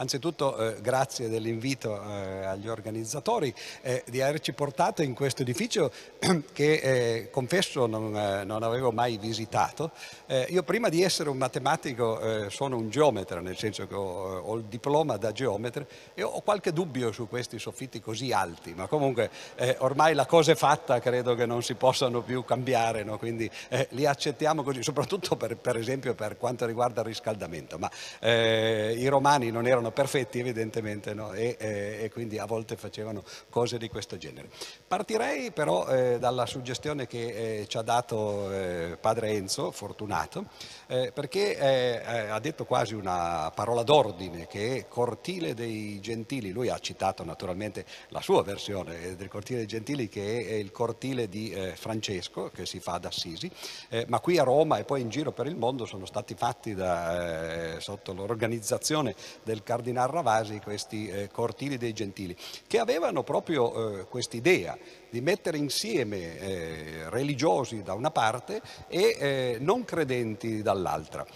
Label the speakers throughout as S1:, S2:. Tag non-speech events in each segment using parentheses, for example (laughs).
S1: Anzitutto eh, grazie dell'invito eh, agli organizzatori eh, di averci portato in questo edificio (clears throat) che eh, confesso non, eh, non, avevo mai visitato. Eh, io prima di essere un matematico sono un geometra, nel senso che ho, ho, il diploma da geometra e ho qualche dubbio su questi soffitti così alti, ma comunque ormai la cosa è fatta, credo che non si possano più cambiare, no? quindi li accettiamo così, soprattutto per, per, esempio per quanto riguarda il riscaldamento. Ma i romani non erano perfetti evidentemente no? e, e, quindi a volte facevano cose di questo genere. Partirei però eh, dalla suggestione che eh, ci ha dato eh, padre Enzo, fortunato, eh, perché eh, eh, ha detto quasi una parola d'ordine che è Cortile dei Gentili. Lui ha citato naturalmente la sua versione del Cortile dei Gentili che è il cortile di Francesco che si fa ad Assisi, ma qui a Roma e poi in giro per il mondo sono stati fatti da, sotto l'organizzazione del Cardinal Ravasi questi cortili dei Gentili che avevano proprio quest'idea di mettere insieme eh, religiosi da una parte e eh, non credenti dall'altra.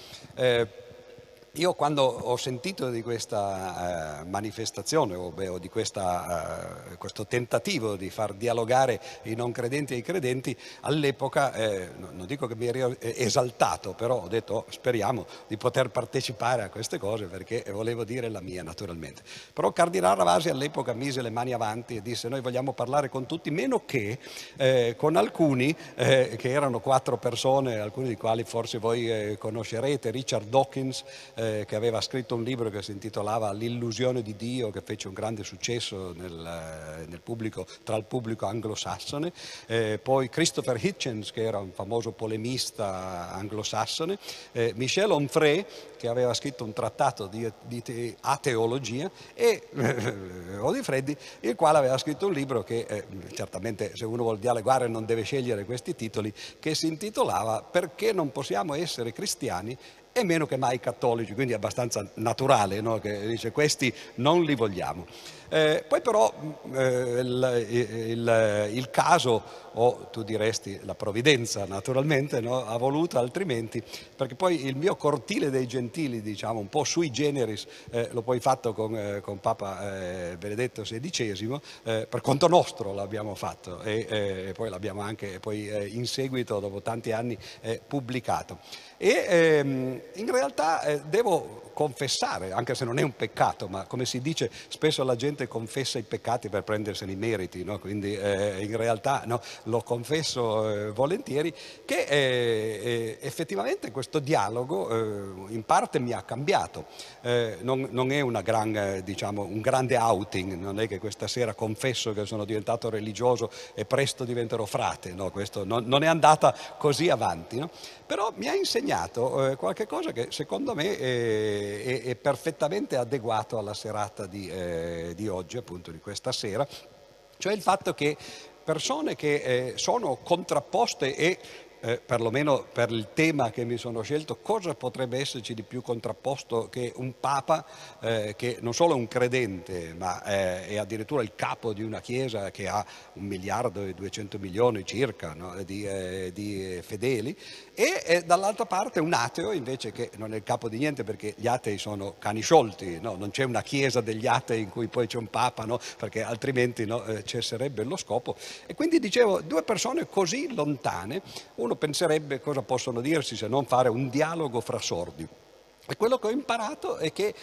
S1: Eh, io quando ho sentito di questa uh, manifestazione o, beh, o di questa, uh, questo tentativo di far dialogare i non credenti e i credenti, all'epoca, eh, non dico che mi ero esaltato, però ho detto oh, speriamo di poter partecipare a queste cose perché volevo dire la mia naturalmente. Però Cardinale Ravasi all'epoca mise le mani avanti e disse noi vogliamo parlare con tutti, meno che eh, con alcuni, eh, che erano quattro persone, alcuni di quali forse voi eh, conoscerete, Richard Dawkins, eh, che aveva scritto un libro che si intitolava L'illusione di Dio, che fece un grande successo nel, eh, nel pubblico, tra il pubblico anglosassone, eh, poi Christopher Hitchens, che era un famoso polemista anglosassone, eh, Michel Onfray, che aveva scritto un trattato di, di ateologia, e eh, Odifreddi, il quale aveva scritto un libro che eh, certamente se uno vuole dialogare non deve scegliere questi titoli, che si intitolava Perché non possiamo essere cristiani e meno che mai cattolici, quindi è abbastanza naturale no? che dice questi non li vogliamo. Eh, poi però eh, il, il, il, caso, o tu diresti la provvidenza naturalmente, no? ha voluto altrimenti, perché poi il mio cortile dei gentili, diciamo un po' sui generis, eh, l'ho poi fatto con, eh, con Papa eh, Benedetto XVI, eh, per conto nostro l'abbiamo fatto e poi l'abbiamo anche poi, in seguito, dopo tanti anni, pubblicato. E ehm, in realtà devo confessare, anche se non è un peccato, ma come si dice spesso la gente confessa i peccati per prendersene i meriti, no? quindi eh, in realtà no, lo confesso eh, volentieri, che eh, eh effettivamente questo dialogo eh, in parte mi ha cambiato, eh, non, non, è gran, diciamo, un grande outing, non è che questa sera confesso che sono diventato religioso e presto diventerò frate, no? questo non, non, è andata così avanti, però mi ha insegnato qualche cosa che secondo me è, è, perfettamente adeguato alla serata di, eh, di, oggi, appunto di questa sera, cioè il fatto che persone che eh, sono contrapposte e eh, perlomeno per il tema che mi sono scelto, cosa potrebbe esserci di più contrapposto che un Papa eh, che non solo è un credente, ma eh, è addirittura il capo di una Chiesa che ha un miliardo e duecento milioni circa no, di, eh, di, fedeli, e eh, dall'altra parte un ateo invece che non è il capo di niente perché gli atei sono cani sciolti, no? non c'è una Chiesa degli atei in cui poi c'è un Papa, no? perché altrimenti eh, cesserebbe lo scopo. E quindi dicevo, due persone così lontane, uno penserebbe cosa possono dirsi se non fare un dialogo fra sordi. E quello che ho imparato è che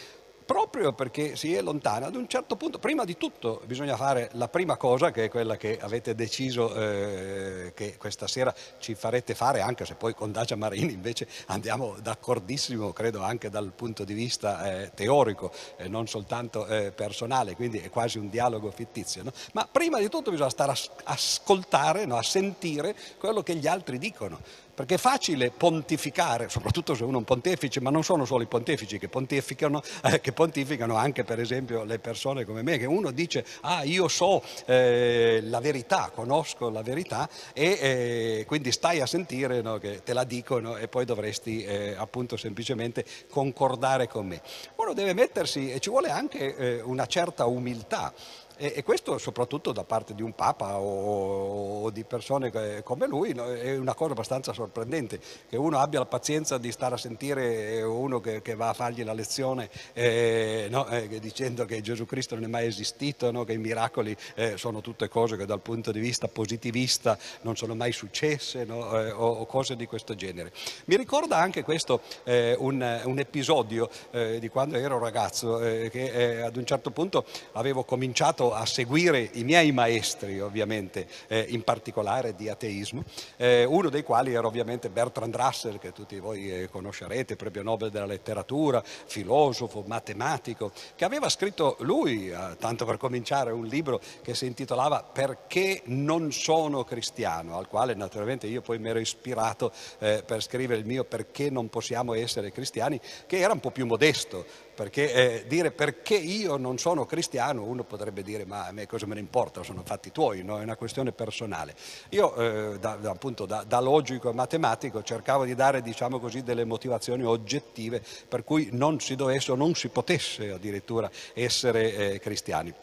S1: proprio perché si è lontana, ad un certo punto, prima di tutto bisogna fare la prima cosa, che è quella che avete deciso eh, che questa sera ci farete fare, anche se poi con Dacia Marini invece andiamo d'accordissimo, credo anche dal punto di vista eh, teorico e non soltanto eh, personale, quindi è quasi un dialogo fittizio. No? Ma prima di tutto bisogna stare a ascoltare, no? a sentire quello che gli altri dicono perché è facile pontificare, soprattutto se uno è un pontefice, ma non sono solo i pontefici che pontificano, (laughs) eh, che pontificano anche per esempio le persone come me, che uno dice ah io so eh, la verità, conosco la verità e eh, quindi stai a sentire no, che te la dicono e poi dovresti eh, appunto semplicemente concordare con me. Uno deve mettersi e ci vuole anche eh, una certa umiltà E, e, questo soprattutto da parte di un Papa o, o di persone come lui no? è una cosa abbastanza sorprendente, che uno abbia la pazienza di stare a sentire uno che, che va a fargli la lezione eh, no? eh, dicendo che Gesù Cristo non è mai esistito, no? che i miracoli eh, sono tutte cose che dal punto di vista positivista non sono mai successe eh, o, o, cose di questo genere. Mi ricorda anche questo eh, un, un, episodio eh, di quando ero ragazzo che ad un certo punto avevo cominciato a seguire i miei maestri ovviamente, in particolare di ateismo, uno dei quali era ovviamente Bertrand Russell che tutti voi conoscerete, premio Nobel della letteratura, filosofo, matematico, che aveva scritto lui, tanto per cominciare, un libro che si intitolava Perché non sono cristiano, al quale naturalmente io poi mi ero ispirato eh, per scrivere il mio Perché non possiamo essere cristiani, che era un po' più modesto, perché eh, dire perché io non sono cristiano, uno potrebbe dire ma a me cosa me ne importa, sono fatti tuoi, no? è una questione personale. Io eh, da, da, appunto da, da, logico e matematico cercavo di dare diciamo così delle motivazioni oggettive per cui non si dovesse o non si potesse addirittura essere eh, cristiani.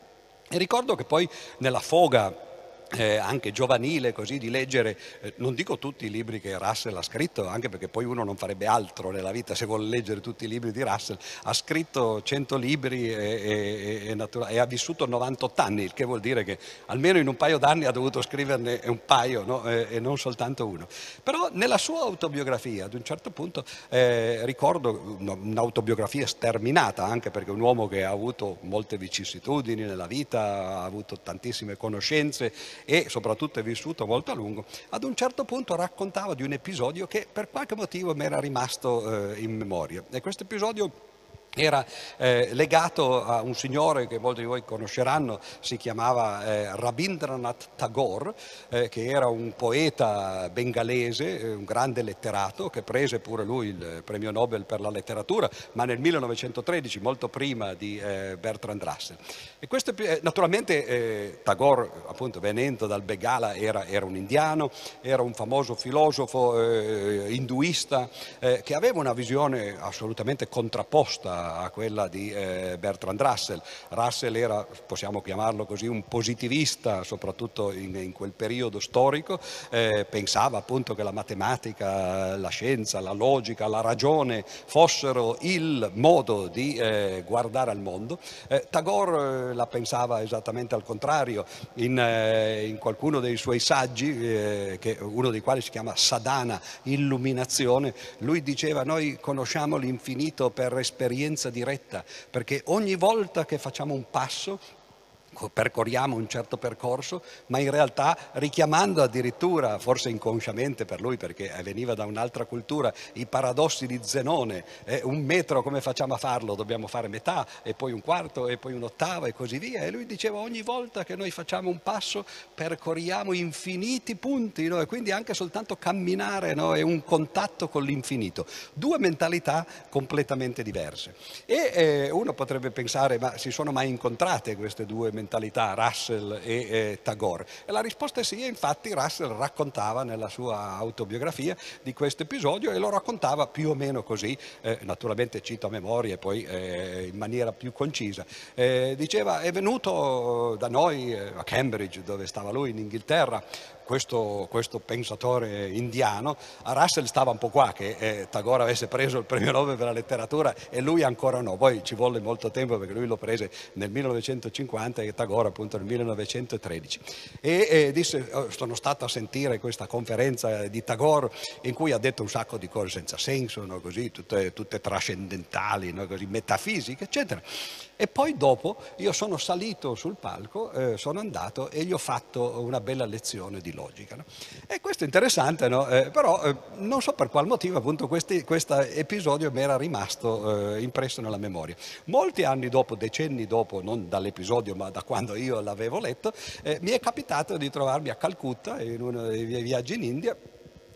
S1: E ricordo che poi nella foga eh, anche giovanile così di leggere, eh, non dico tutti i libri che Russell ha scritto, anche perché poi uno non farebbe altro nella vita se vuole leggere tutti i libri di Russell, ha scritto 100 libri e, e, e, e ha vissuto 98 anni, il che vuol dire che almeno in un paio d'anni ha dovuto scriverne un paio no? e, non soltanto uno. Però nella sua autobiografia ad un certo punto eh, ricordo un'autobiografia sterminata, anche perché è un uomo che ha avuto molte vicissitudini nella vita, ha avuto tantissime conoscenze, e soprattutto è vissuto molto a lungo, ad un certo punto raccontava di un episodio che per qualche motivo mi era rimasto eh, in memoria. E questo episodio era eh, legato a un signore che molti di voi conosceranno, si chiamava eh, Rabindranath Tagore, eh, che era un poeta bengalese, eh, un grande letterato, che prese pure lui il premio Nobel per la letteratura, ma nel 1913, molto prima di eh, Bertrand Russell. E questo, eh, naturalmente Tagore, appunto venendo dal Begala, era, era, un indiano, era un famoso filosofo induista, che aveva una visione assolutamente contrapposta a quella di eh, Bertrand Russell. Russell era, possiamo chiamarlo così, un positivista, soprattutto in, in quel periodo storico, eh, pensava appunto che la matematica, la scienza, la logica, la ragione fossero il modo di eh, guardare al mondo. Eh, Tagore eh, la pensava esattamente al contrario, in, eh, in qualcuno dei suoi saggi, che, uno dei quali si chiama Sadhana, Illuminazione, lui diceva noi conosciamo l'infinito per esperienza esperienza diretta, perché ogni volta che facciamo un passo percorriamo un certo percorso, ma in realtà richiamando addirittura, forse inconsciamente per lui perché veniva da un'altra cultura, i paradossi di Zenone, eh, un metro come facciamo a farlo? Dobbiamo fare metà e poi un quarto e poi un ottavo e così via. E lui diceva ogni volta che noi facciamo un passo percorriamo infiniti punti no? e quindi anche soltanto camminare no? è un contatto con l'infinito. Due mentalità completamente diverse. E eh, uno potrebbe pensare ma si sono mai incontrate queste due mentalità? Mentalità Russell e eh, Tagore? E la risposta è sì, infatti Russell raccontava nella sua autobiografia di questo episodio e lo raccontava più o meno così, eh, naturalmente cito a memoria e poi eh, in maniera più concisa. Eh, diceva è venuto da noi eh, a Cambridge dove stava lui in Inghilterra questo, questo, pensatore indiano, Russell stava un po' qua che eh, Tagore avesse preso il premio Nobel per la letteratura e lui ancora no, poi ci volle molto tempo perché lui lo prese nel 1950 e Tagore appunto nel 1913. E eh, disse, oh, sono stato a sentire questa conferenza di Tagore in cui ha detto un sacco di cose senza senso, no? Così, tutte, tutte trascendentali, no? Così, metafisiche, eccetera. E poi dopo io sono salito sul palco, eh, sono andato e gli ho fatto una bella lezione di logica. No? E questo è interessante, no? eh, però eh, non so per qual motivo appunto questo episodio mi era rimasto eh, impresso nella memoria. Molti anni dopo, decenni dopo, non dall'episodio ma da quando io l'avevo letto, eh, mi è capitato di trovarmi a Calcutta in uno dei miei viaggi in India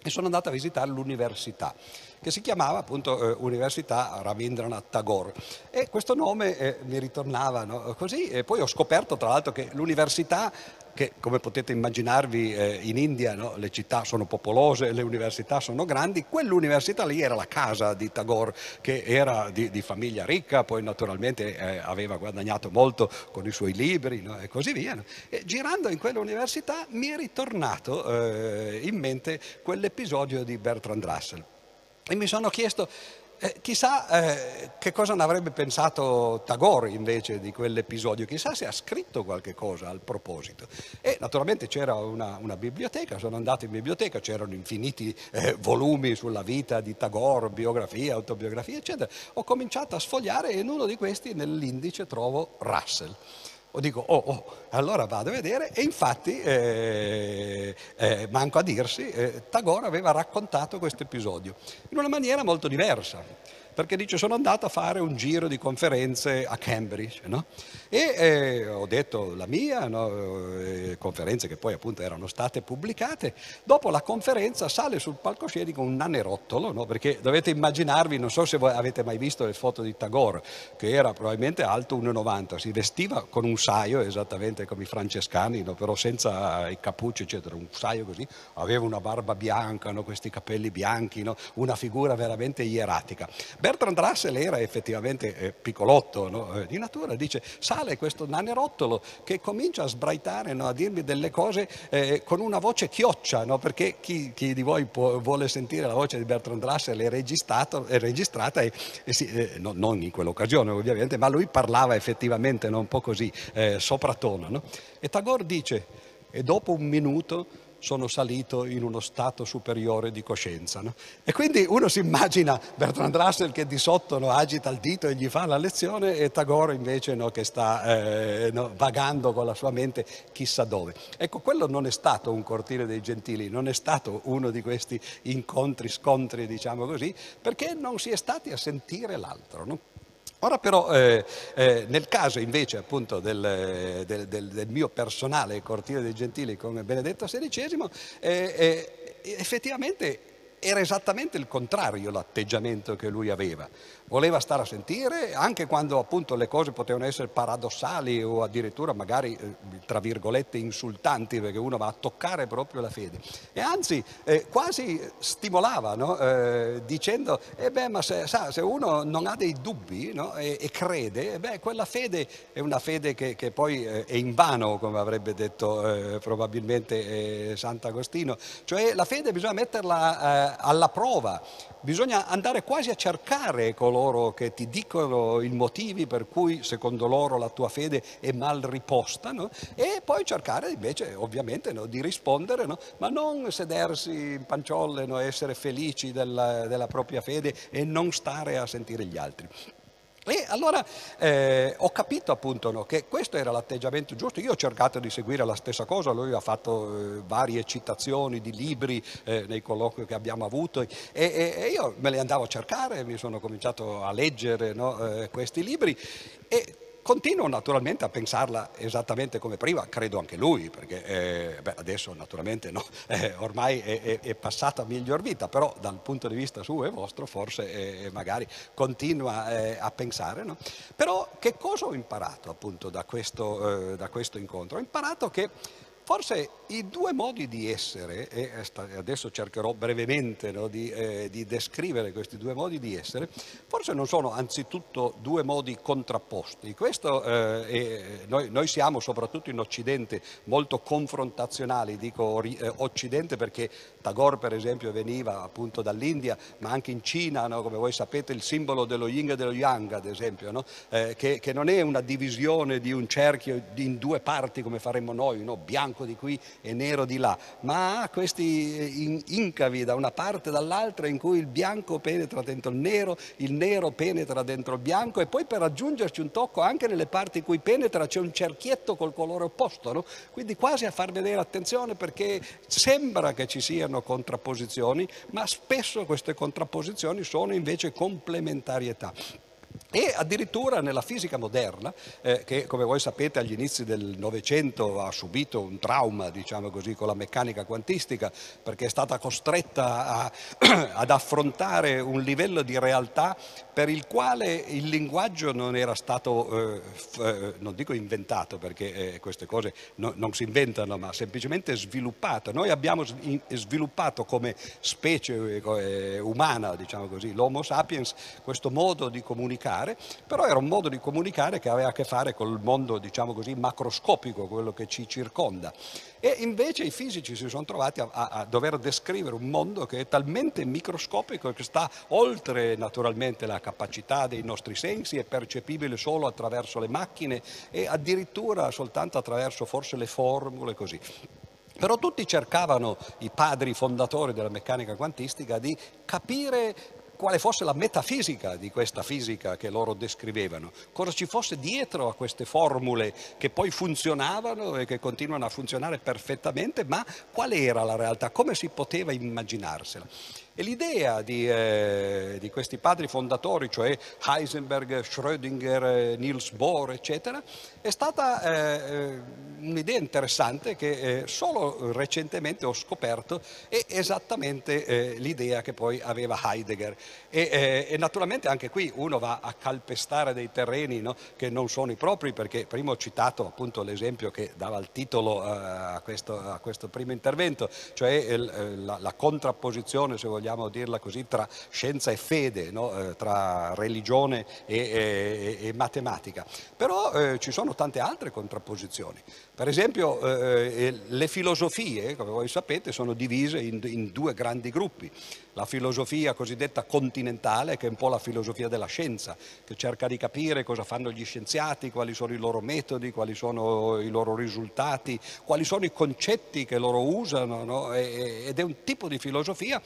S1: e sono andato a visitare l'università che si chiamava appunto eh, Università Ravindranath Tagore. E questo nome eh, mi ritornava no? così e poi ho scoperto tra l'altro che l'università che come potete immaginarvi eh, in India no, le città sono popolose, le università sono grandi, quell'università lì era la casa di Tagore che era di, di famiglia ricca, poi naturalmente eh, aveva guadagnato molto con i suoi libri no, e così via. No? E girando in quell'università mi è ritornato eh, in mente quell'episodio di Bertrand Russell e mi sono chiesto eh, chissà eh, che cosa ne avrebbe pensato Tagore invece di quell'episodio, chissà se ha scritto qualche cosa al proposito. E naturalmente c'era una, una biblioteca, sono andato in biblioteca, c'erano infiniti eh, volumi sulla vita di Tagore, biografia, autobiografia, eccetera. Ho cominciato a sfogliare e in uno di questi nell'indice trovo Russell. O dico, oh, oh, allora vado a vedere e infatti, eh, eh, manco a dirsi, eh, Tagore aveva raccontato questo episodio in una maniera molto diversa perché dice sono andato a fare un giro di conferenze a Cambridge no? E eh, ho detto la mia, no? eh, conferenze che poi appunto erano state pubblicate, dopo la conferenza sale sul palcoscenico un nanerottolo, no? perché dovete immaginarvi, non so se avete mai visto le foto di Tagore, che era probabilmente alto 1,90, si vestiva con un saio esattamente come i francescani, però senza i cappucci eccetera, un saio così, aveva una barba bianca, questi capelli bianchi, una figura veramente ieratica. Bertrand Russell era effettivamente eh, piccolotto no? eh, di natura, dice sale questo nanerottolo che comincia a sbraitare, no? a dirmi delle cose eh, con una voce chioccia, no? perché chi, chi, di voi può, vuole sentire la voce di Bertrand Russell è, è registrata, e, e si, eh, no, non in quell'occasione ovviamente, ma lui parlava effettivamente un po' così, eh, sopratono. E Tagore dice, e dopo un minuto sono salito in uno stato superiore di coscienza. No? E quindi uno si immagina Bertrand Russell che di sotto no, agita il dito e gli fa la lezione e Tagore invece no, che sta eh, vagando con la sua mente chissà dove. Ecco, quello non è stato un cortile dei gentili, non è stato uno di questi incontri, scontri, diciamo così, perché non si è stati a sentire l'altro. Ora però eh, eh, nel caso invece appunto del, del, del, del, mio personale cortile dei gentili come Benedetto XVI, eh, eh, effettivamente era esattamente il contrario l'atteggiamento che lui aveva voleva stare a sentire, anche quando appunto le cose potevano essere paradossali o addirittura magari, eh, tra virgolette, insultanti, perché uno va a toccare proprio la fede. E anzi, eh, quasi stimolava, no? eh, dicendo, eh beh, ma se, sa, se, uno non ha dei dubbi no? e, e, crede, eh beh, quella fede è una fede che, che poi eh, è in vano, come avrebbe detto probabilmente Sant'Agostino. Cioè la fede bisogna metterla alla prova, bisogna andare quasi a cercare coloro che ti dicono i motivi per cui secondo loro la tua fede è mal riposta no? e poi cercare invece ovviamente no, di rispondere, no? ma non sedersi in panciolle, essere felici della, della propria fede e non stare a sentire gli altri. E allora eh, ho capito appunto no, che questo era l'atteggiamento giusto, io ho cercato di seguire la stessa cosa, lui ha fatto eh, varie citazioni di libri eh, nei colloqui che abbiamo avuto. E, e, e, io me le andavo a cercare, mi sono cominciato a leggere no, eh, questi libri. E Continuo naturalmente a pensarla esattamente come prima, credo anche lui, perché eh, beh, adesso naturalmente no, (laughs) eh, ormai è, è, è, passata miglior vita, però dal punto di vista suo e vostro forse eh, magari continua eh, a pensare. No? Però che cosa ho imparato appunto da questo, eh, da questo incontro? Ho imparato che Forse i due modi di essere, e adesso cercherò brevemente no, di, eh, di, descrivere questi due modi di essere, forse non sono anzitutto due modi contrapposti. Questo, eh, è, noi, noi, siamo soprattutto in Occidente molto confrontazionali, dico eh, Occidente perché Tagore per esempio veniva appunto dall'India, ma anche in Cina, no, come voi sapete, il simbolo dello yin e dello yang ad esempio, no, eh, che, che, non è una divisione di un cerchio in due parti come faremmo noi, bianco bianco di qui e nero di là, ma ha questi incavi da una parte e dall'altra in cui il bianco penetra dentro il nero, il nero penetra dentro il bianco e poi per aggiungerci un tocco anche nelle parti in cui penetra c'è un cerchietto col colore opposto, no? quindi quasi a far vedere attenzione perché sembra che ci siano contrapposizioni, ma spesso queste contrapposizioni sono invece complementarietà. E addirittura nella fisica moderna, eh, che come voi sapete agli inizi del Novecento ha subito un trauma, diciamo così, con la meccanica quantistica, perché è stata costretta a, (clears throat) ad affrontare un livello di realtà per il quale il linguaggio non era stato, eh, eh, non dico inventato, perché eh, queste cose no, non si inventano, ma semplicemente sviluppato. Noi abbiamo sviluppato come specie eh, umana, diciamo così, l'Homo sapiens, questo modo di comunicare comunicare, però era un modo di comunicare che aveva a che fare col mondo, diciamo così, macroscopico, quello che ci circonda. E invece i fisici si sono trovati a, a, a dover descrivere un mondo che è talmente microscopico che sta oltre naturalmente la capacità dei nostri sensi, è percepibile solo attraverso le macchine e addirittura soltanto attraverso forse le formule così. Però tutti cercavano, i padri fondatori della meccanica quantistica, di capire quale fosse la metafisica di questa fisica che loro descrivevano, cosa ci fosse dietro a queste formule che poi funzionavano e che continuano a funzionare perfettamente, ma qual era la realtà, come si poteva immaginarsela. E l'idea di, eh, di, questi padri fondatori, cioè Heisenberg, Schrödinger, eh, Niels Bohr, eccetera, è stata eh, eh, un'idea interessante che eh, solo recentemente ho scoperto è esattamente eh, l'idea che poi aveva Heidegger. E, e, naturalmente anche qui uno va a calpestare dei terreni no, che non sono i propri, perché prima ho citato appunto l'esempio che dava il titolo a questo, a, questo, primo intervento, cioè la, la contrapposizione, se vogliamo, vogliamo dirla così, tra scienza e fede, no? eh, tra religione e, e, e matematica. Però eh, ci sono tante altre contrapposizioni. Per esempio eh, eh le filosofie, come voi sapete, sono divise in, in due grandi gruppi. La filosofia cosiddetta continentale, che è un po' la filosofia della scienza, che cerca di capire cosa fanno gli scienziati, quali sono i loro metodi, quali sono i loro risultati, quali sono i concetti che loro usano, no? ed è un tipo di filosofia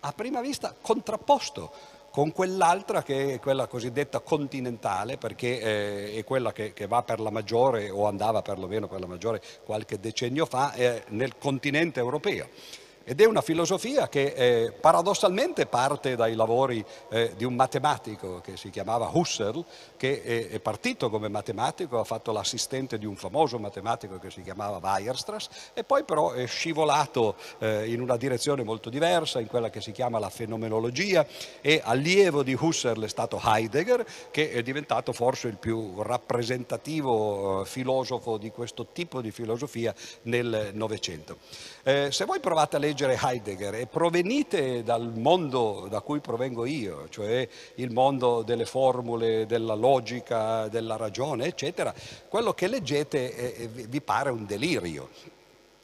S1: a prima vista contrapposto con quell'altra che è quella cosiddetta continentale, perché eh, è quella che, va per la maggiore, o andava perlomeno per la maggiore qualche decennio fa, eh, nel continente europeo ed è una filosofia che eh, paradossalmente parte dai lavori eh, di un matematico che si chiamava Husserl, che è, è, partito come matematico, ha fatto l'assistente di un famoso matematico che si chiamava Weierstrass e poi però è scivolato eh, in una direzione molto diversa, in quella che si chiama la fenomenologia e allievo di Husserl è stato Heidegger, che è diventato forse il più rappresentativo eh, filosofo di questo tipo di filosofia nel Novecento. Eh, se voi provate a leggere Heidegger e provenite dal mondo da cui provengo io, cioè il mondo delle formule, della logica, della ragione, eccetera, quello che leggete vi pare un delirio.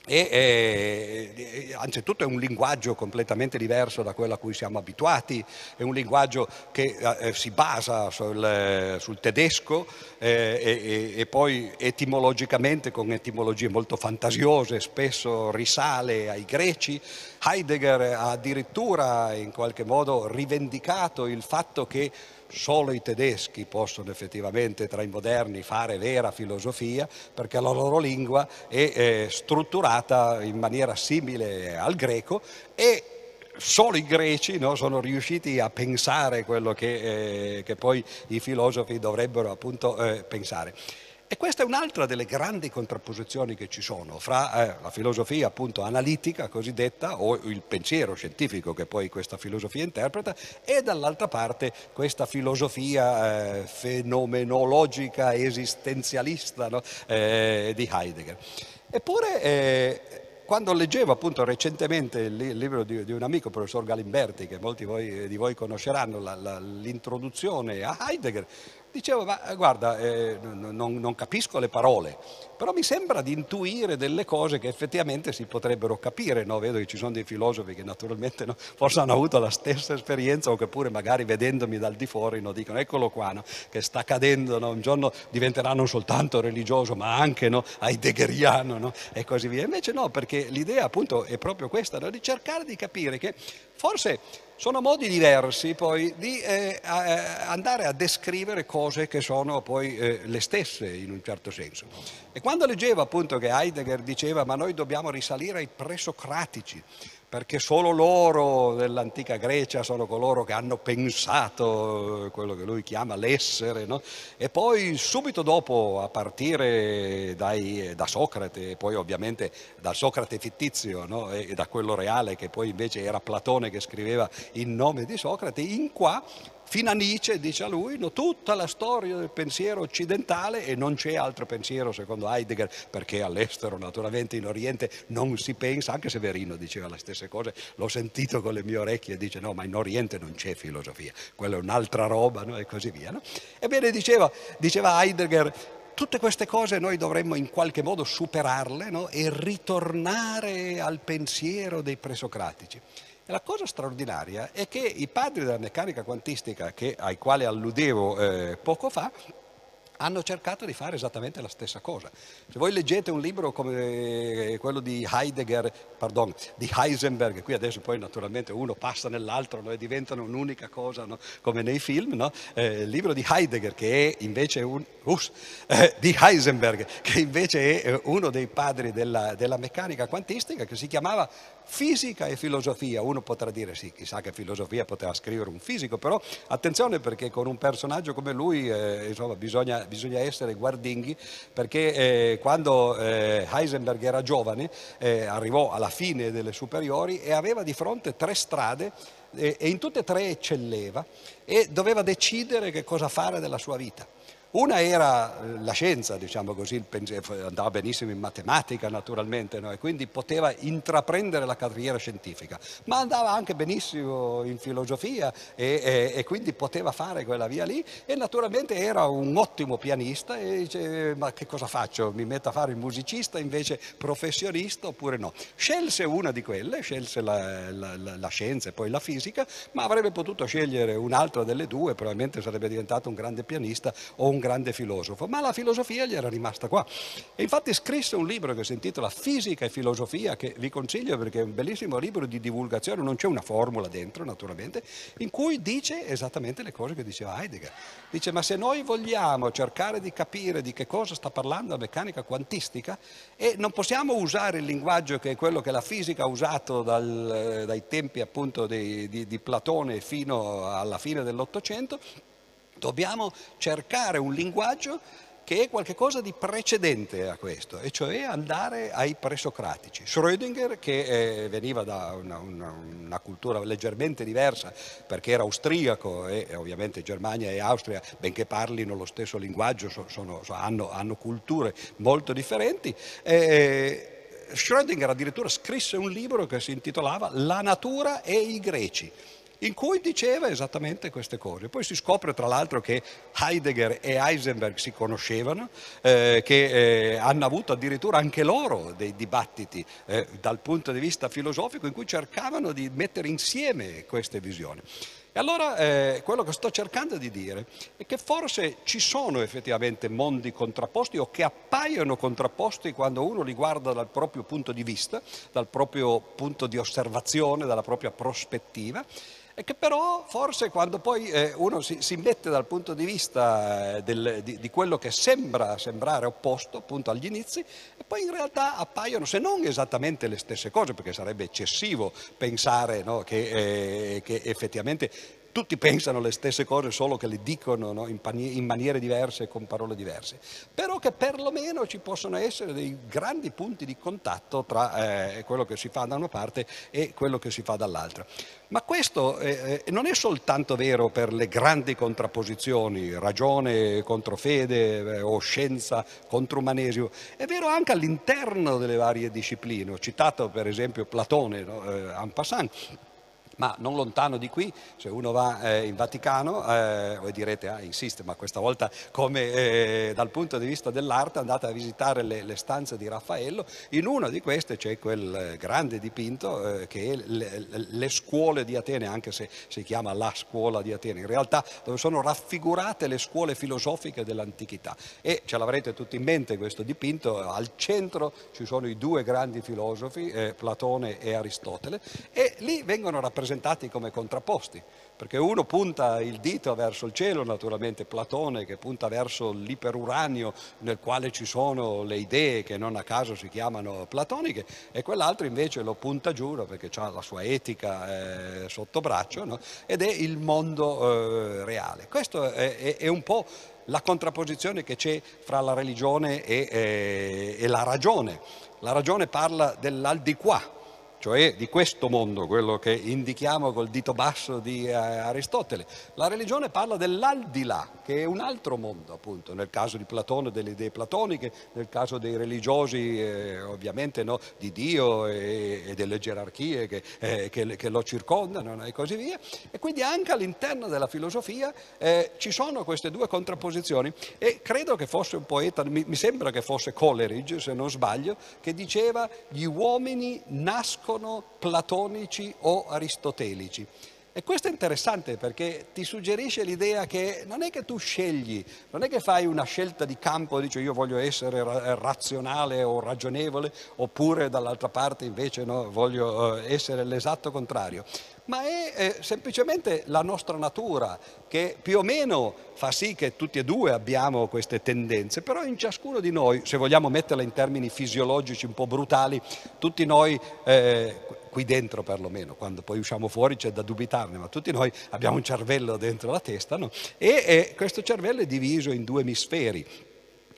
S1: E, eh, anzitutto è un linguaggio completamente diverso da quello a cui siamo abituati, è un linguaggio che eh, si basa sul, sul tedesco eh, e, e, poi etimologicamente con etimologie molto fantasiose, spesso risale ai greci. Heidegger ha addirittura in qualche modo rivendicato il fatto che solo i tedeschi possono effettivamente tra i moderni fare vera filosofia perché la loro lingua è, è strutturata in maniera simile al greco e solo i greci no, sono riusciti a pensare quello che, eh, che, poi i filosofi dovrebbero appunto eh, pensare. E questa è un'altra delle grandi contrapposizioni che ci sono fra eh, la filosofia appunto analitica cosiddetta o il pensiero scientifico che poi questa filosofia interpreta e dall'altra parte questa filosofia eh, fenomenologica esistenzialista no? eh, di Heidegger. Eppure eh, quando leggevo appunto recentemente il libro di, di, un amico, il professor Galimberti, che molti voi, di voi conosceranno, la, la, l'introduzione a Heidegger, dicevo, ma eh, guarda, eh, non, non, capisco le parole, però mi sembra di intuire delle cose che effettivamente si potrebbero capire, no? vedo che ci sono dei filosofi che naturalmente no? forse hanno avuto la stessa esperienza o che pure magari vedendomi dal di fuori no? dicono eccolo qua, che sta cadendo, un giorno diventerà non soltanto religioso ma anche no? heideggeriano e così via. Invece no, perché l'idea appunto è proprio questa, di cercare di capire che forse sono modi diversi poi di eh, andare a descrivere cose che sono poi eh, le stesse in un certo senso. E quando leggevo appunto che Heidegger diceva ma noi dobbiamo risalire ai presocratici, perché solo loro dell'antica Grecia sono coloro che hanno pensato quello che lui chiama l'essere, no? e poi subito dopo, a partire dai, da Socrate, e poi ovviamente dal Socrate fittizio no? e da quello reale che poi invece era Platone che scriveva in nome di Socrate, in qua fino a Nietzsche, dice a lui, no, tutta la storia del pensiero occidentale e non c'è altro pensiero secondo Heidegger, perché all'estero naturalmente in Oriente non si pensa, anche Severino diceva le stesse cose, l'ho sentito con le mie orecchie, dice no, ma in Oriente non c'è filosofia, quella è un'altra roba no? e così via. No? Ebbene diceva, diceva Heidegger, tutte queste cose noi dovremmo in qualche modo superarle no? e ritornare al pensiero dei presocratici. La cosa straordinaria è che i padri della meccanica quantistica che, ai quali alludevo eh, poco fa hanno cercato di fare esattamente la stessa cosa. Se voi leggete un libro come quello di Heidegger, pardon, di Heisenberg, qui adesso poi naturalmente uno passa nell'altro no, e diventano un'unica cosa, no, come nei film, no? eh, il libro di Heidegger che è invece un, uh, eh, di Heisenberg, che invece è eh, uno dei padri della, della meccanica quantistica, che si chiamava Fisica e filosofia. Uno potrà dire sì, chissà che filosofia poteva scrivere un fisico, però attenzione perché con un personaggio come lui eh, insomma, bisogna bisogna essere guardinghi perché eh, quando eh, Heisenberg era giovane eh, arrivò alla fine delle superiori e aveva di fronte tre strade e in tutte e tre eccelleva e doveva decidere che cosa fare della sua vita. Una era eh, la scienza, diciamo così, andava benissimo in matematica naturalmente no? e quindi poteva intraprendere la carriera scientifica, ma andava anche benissimo in filosofia e, e, e, quindi poteva fare quella via lì e naturalmente era un ottimo pianista e dice ma che cosa faccio? Mi metto a fare il musicista invece professionista oppure no? Scelse una di quelle, scelse la, la, la, la scienza e poi la fisica, ma avrebbe potuto scegliere un'altra delle due, probabilmente sarebbe diventato un grande pianista o un grande filosofo, ma la filosofia gli era rimasta qua. E infatti scrisse un libro che si intitola Fisica e filosofia, che vi consiglio perché è un bellissimo libro di divulgazione, non c'è una formula dentro naturalmente, in cui dice esattamente le cose che diceva Heidegger. Dice ma se noi vogliamo cercare di capire di che cosa sta parlando la meccanica quantistica e non possiamo usare il linguaggio che è quello che la fisica ha usato dal, dai tempi appunto di, di, di Platone fino alla fine dell'Ottocento, Dobbiamo cercare un linguaggio che è qualcosa di precedente a questo, e cioè andare ai presocratici. Schrödinger, che eh, veniva da una, una, una, cultura leggermente diversa, perché era austriaco e, ovviamente Germania e Austria, benché parlino lo stesso linguaggio, sono, sono, hanno, hanno, culture molto differenti, eh, Schrödinger addirittura scrisse un libro che si intitolava La natura e i greci in cui diceva esattamente queste cose. Poi si scopre tra l'altro che Heidegger e Heisenberg si conoscevano, eh, che eh, hanno avuto addirittura anche loro dei dibattiti eh, dal punto di vista filosofico in cui cercavano di mettere insieme queste visioni. E allora eh, quello che sto cercando di dire è che forse ci sono effettivamente mondi contrapposti o che appaiono contrapposti quando uno li guarda dal proprio punto di vista, dal proprio punto di osservazione, dalla propria prospettiva e che però forse quando poi eh, uno si, si, mette dal punto di vista eh, del, di, di, quello che sembra sembrare opposto appunto agli inizi poi in realtà appaiono se non esattamente le stesse cose perché sarebbe eccessivo pensare no, che, eh, che effettivamente tutti pensano le stesse cose solo che le dicono no? in, in, maniere diverse e con parole diverse, però che perlomeno ci possono essere dei grandi punti di contatto tra eh, quello che si fa da una parte e quello che si fa dall'altra. Ma questo eh, eh non è soltanto vero per le grandi contrapposizioni, ragione contro fede eh, o scienza contro umanesimo, è vero anche all'interno delle varie discipline. Ho citato per esempio Platone, no? eh, en passant, ma non lontano di qui, se uno va eh, in Vaticano, eh, voi direte, ah, insiste, ma questa volta come eh, dal punto di vista dell'arte andate a visitare le, le, stanze di Raffaello, in una di queste c'è quel grande dipinto eh, che è le, le, scuole di Atene, anche se si chiama la scuola di Atene, in realtà dove sono raffigurate le scuole filosofiche dell'antichità. E ce l'avrete tutti in mente questo dipinto, al centro ci sono i due grandi filosofi, eh, Platone e Aristotele, e lì vengono rappresentati presentati come contrapposti, perché uno punta il dito verso il cielo, naturalmente Platone che punta verso l'iperuranio nel quale ci sono le idee che non a caso si chiamano platoniche e quell'altro invece lo punta giù perché ha la sua etica eh, sotto braccio no? ed è il mondo eh, reale. Questo è, è, è un po' la contrapposizione che c'è fra la religione e, e, e, la ragione. La ragione parla dell'aldiquà, cioè di questo mondo, quello che indichiamo col dito basso di eh, Aristotele. La religione parla dell'aldilà, che è un altro mondo, appunto, nel caso di Platone delle idee platoniche, nel caso dei religiosi eh, ovviamente no, di Dio e, e delle gerarchie che, eh, che, che, lo circondano e così via. E quindi anche all'interno della filosofia eh, ci sono queste due contrapposizioni e credo che fosse un poeta, mi, mi sembra che fosse Coleridge, se non sbaglio, che diceva gli uomini nascono sono platonici o aristotelici. E questo è interessante perché ti suggerisce l'idea che non è che tu scegli, non è che fai una scelta di campo, dici io voglio essere razionale o ragionevole, oppure dall'altra parte invece no, voglio eh, essere l'esatto contrario ma è eh, semplicemente la nostra natura che più o meno fa sì che tutti e due abbiamo queste tendenze, però in ciascuno di noi, se vogliamo metterla in termini fisiologici un po' brutali, tutti noi, eh, qui dentro perlomeno, quando poi usciamo fuori c'è da dubitarne, ma tutti noi abbiamo un cervello dentro la testa no? e, e questo cervello è diviso in due emisferi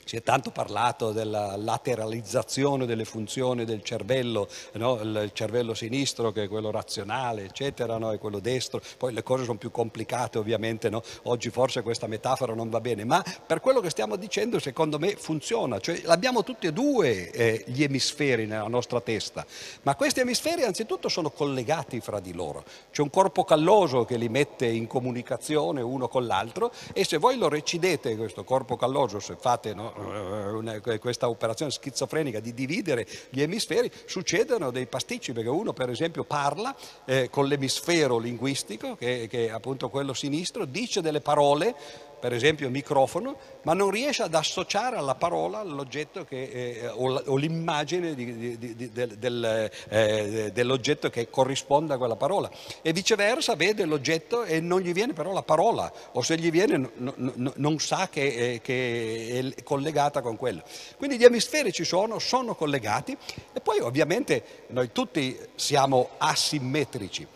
S1: si è tanto parlato della lateralizzazione delle funzioni del cervello, no? il cervello sinistro che è quello razionale, eccetera, no? e quello destro. Poi le cose sono più complicate ovviamente, no? oggi forse questa metafora non va bene, ma per quello che stiamo dicendo secondo me funziona. Cioè, abbiamo tutti e due eh, gli emisferi nella nostra testa, ma questi emisferi anzitutto sono collegati fra di loro. C'è un corpo calloso che li mette in comunicazione uno con l'altro e se voi lo recidete questo corpo calloso, se fate no, una, questa operazione schizofrenica di dividere gli emisferi, succedono dei pasticci, perché uno per esempio parla eh, con l'emisfero linguistico, che, che è appunto quello sinistro, dice delle parole per esempio microfono, ma non riesce ad associare alla parola l'oggetto che, eh, o, o, l'immagine di, di, di, del, eh, dell'oggetto che corrisponde a quella parola. E viceversa vede l'oggetto e non gli viene però la parola, o se gli viene no, no, non sa che, eh, che, è collegata con quello. Quindi gli emisferi ci sono, sono collegati e poi ovviamente noi tutti siamo asimmetrici.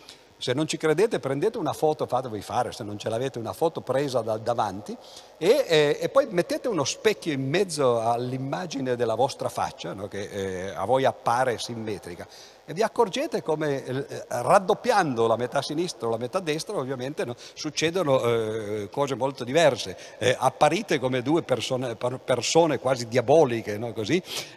S1: Se non ci credete prendete una foto, fatevi fare, se non ce l'avete una foto presa da davanti. E, eh, e, poi mettete uno specchio in mezzo all'immagine della vostra faccia no, che eh, a voi appare simmetrica e vi accorgete come eh, raddoppiando la metà sinistra o la metà destra ovviamente no, succedono eh, cose molto diverse, eh, apparite come due persone, persone quasi diaboliche, no,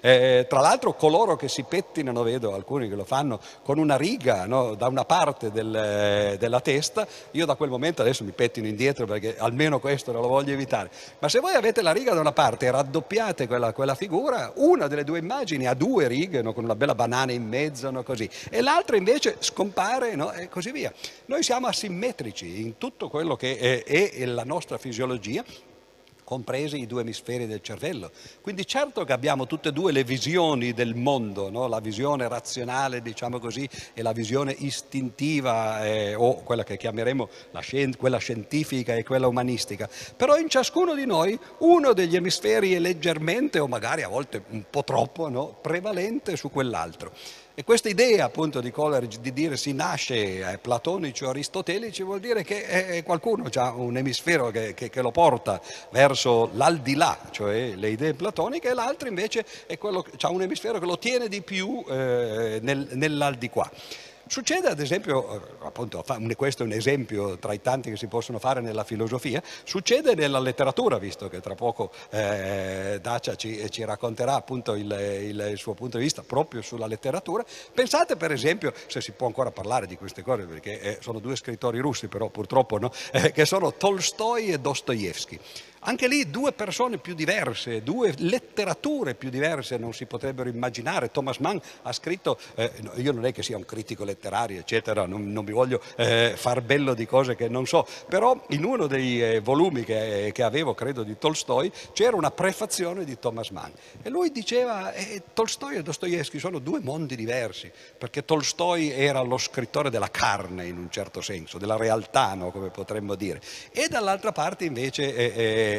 S1: eh, tra l'altro coloro che si pettinano, vedo alcuni che lo fanno con una riga no, da una parte del, della testa, io da quel momento adesso mi pettino indietro perché almeno questo non lo voglio evitare, ma se voi avete la riga da una parte e raddoppiate quella, quella figura, una delle due immagini ha due righe con una bella banana in mezzo, così, e l'altro invece scompare no? e così via. Noi siamo asimmetrici in tutto quello che è, è la nostra fisiologia compresi i due emisferi del cervello. Quindi certo che abbiamo tutte e due le visioni del mondo, no? la visione razionale, diciamo così, e la visione istintiva, eh, o quella che chiameremo scien- quella scientifica e quella umanistica. Però in ciascuno di noi uno degli emisferi è leggermente, o magari a volte un po' troppo, no? prevalente su quell'altro. E questa idea appunto di Coleridge di dire si nasce eh, platonici o aristotelici vuol dire che eh, qualcuno ha un emisfero che, che, che, lo porta verso l'aldilà, cioè le idee platoniche, e l'altro invece ha un emisfero che lo tiene di più eh, nel, nell'aldiquà. Succede ad esempio, eh, appunto questo è un esempio tra i tanti che si possono fare nella filosofia, succede nella letteratura, visto che tra poco eh, Dacia ci, ci, racconterà appunto il, il, il, suo punto di vista proprio sulla letteratura. Pensate per esempio, se si può ancora parlare di queste cose, perché eh, sono due scrittori russi però purtroppo no, eh, che sono Tolstoi e Dostoevsky. Anche lì due persone più diverse, due letterature più diverse non si potrebbero immaginare. Thomas Mann ha scritto, eh, io non è che sia un critico letterario, eccetera, non, non mi voglio eh, far bello di cose che non so, però in uno dei eh, volumi che, che, avevo, credo, di Tolstoi, c'era una prefazione di Thomas Mann e lui diceva eh, Tolstoi e Dostoevsky sono due mondi diversi, perché Tolstoi era lo scrittore della carne in un certo senso, della realtà, no? come potremmo dire, e dall'altra parte invece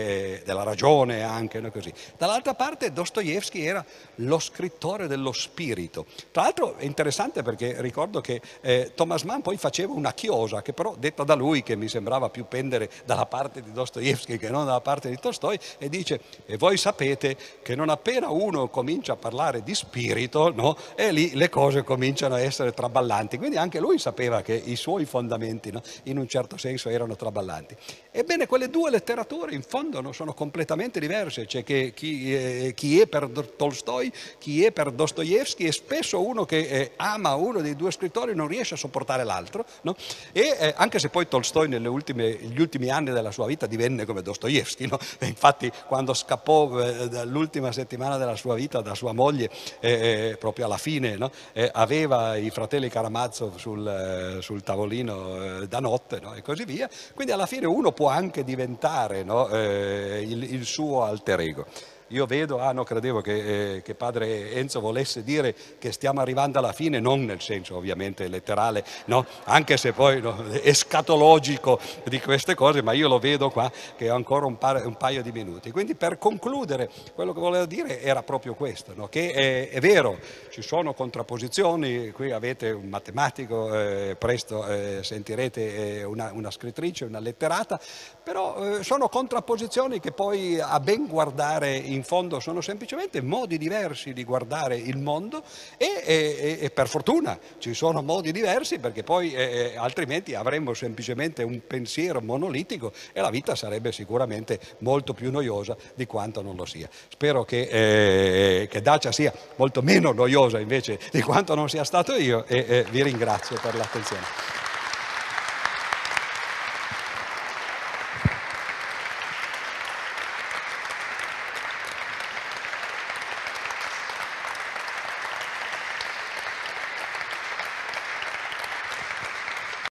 S1: della ragione anche, no? così. Dall'altra parte Dostoevsky era lo scrittore dello spirito. Tra l'altro è interessante perché ricordo che eh, Thomas Mann poi faceva una chiosa, che però detta da lui, che mi sembrava più pendere dalla parte di Dostoevsky che non dalla parte di Tolstoi, e dice, e voi sapete che non appena uno comincia a parlare di spirito, no? e lì le cose cominciano a essere traballanti. Quindi anche lui sapeva che i suoi fondamenti no? in un certo senso erano traballanti. Ebbene, quelle due letterature in fondo non sono completamente diverse, c'è chi, eh, chi, è per Tolstoi, chi è per Dostoevsky e spesso uno che eh, ama uno dei due scrittori non riesce a sopportare l'altro no? e eh, anche se poi Tolstoi negli ultimi anni della sua vita divenne come Dostoevsky, no? infatti quando scappò eh, dall'ultima settimana della sua vita da sua moglie eh, eh, proprio alla fine no? aveva i fratelli Karamazov sul, sul tavolino da notte e così via, quindi alla fine uno può anche diventare il, il suo alter ego. Io vedo, ah no, credevo che, eh, che, padre Enzo volesse dire che stiamo arrivando alla fine, non nel senso ovviamente letterale, no? anche se poi no, (laughs) escatologico di queste cose, ma io lo vedo qua che ho ancora un, par- un paio di minuti. Quindi per concludere, quello che volevo dire era proprio questo, no? che è, è, vero, ci sono contrapposizioni, qui avete un matematico, eh, presto eh, sentirete eh, una, una, scrittrice, una letterata, però eh, sono contrapposizioni che poi a ben guardare in fondo sono semplicemente modi diversi di guardare il mondo e, e, e per fortuna ci sono modi diversi perché poi eh, eh, altrimenti avremmo semplicemente un pensiero monolitico e la vita sarebbe sicuramente molto più noiosa di quanto non lo sia. Spero che, eh, che Dacia sia molto meno noiosa invece di quanto non sia stato io e vi ringrazio per l'attenzione.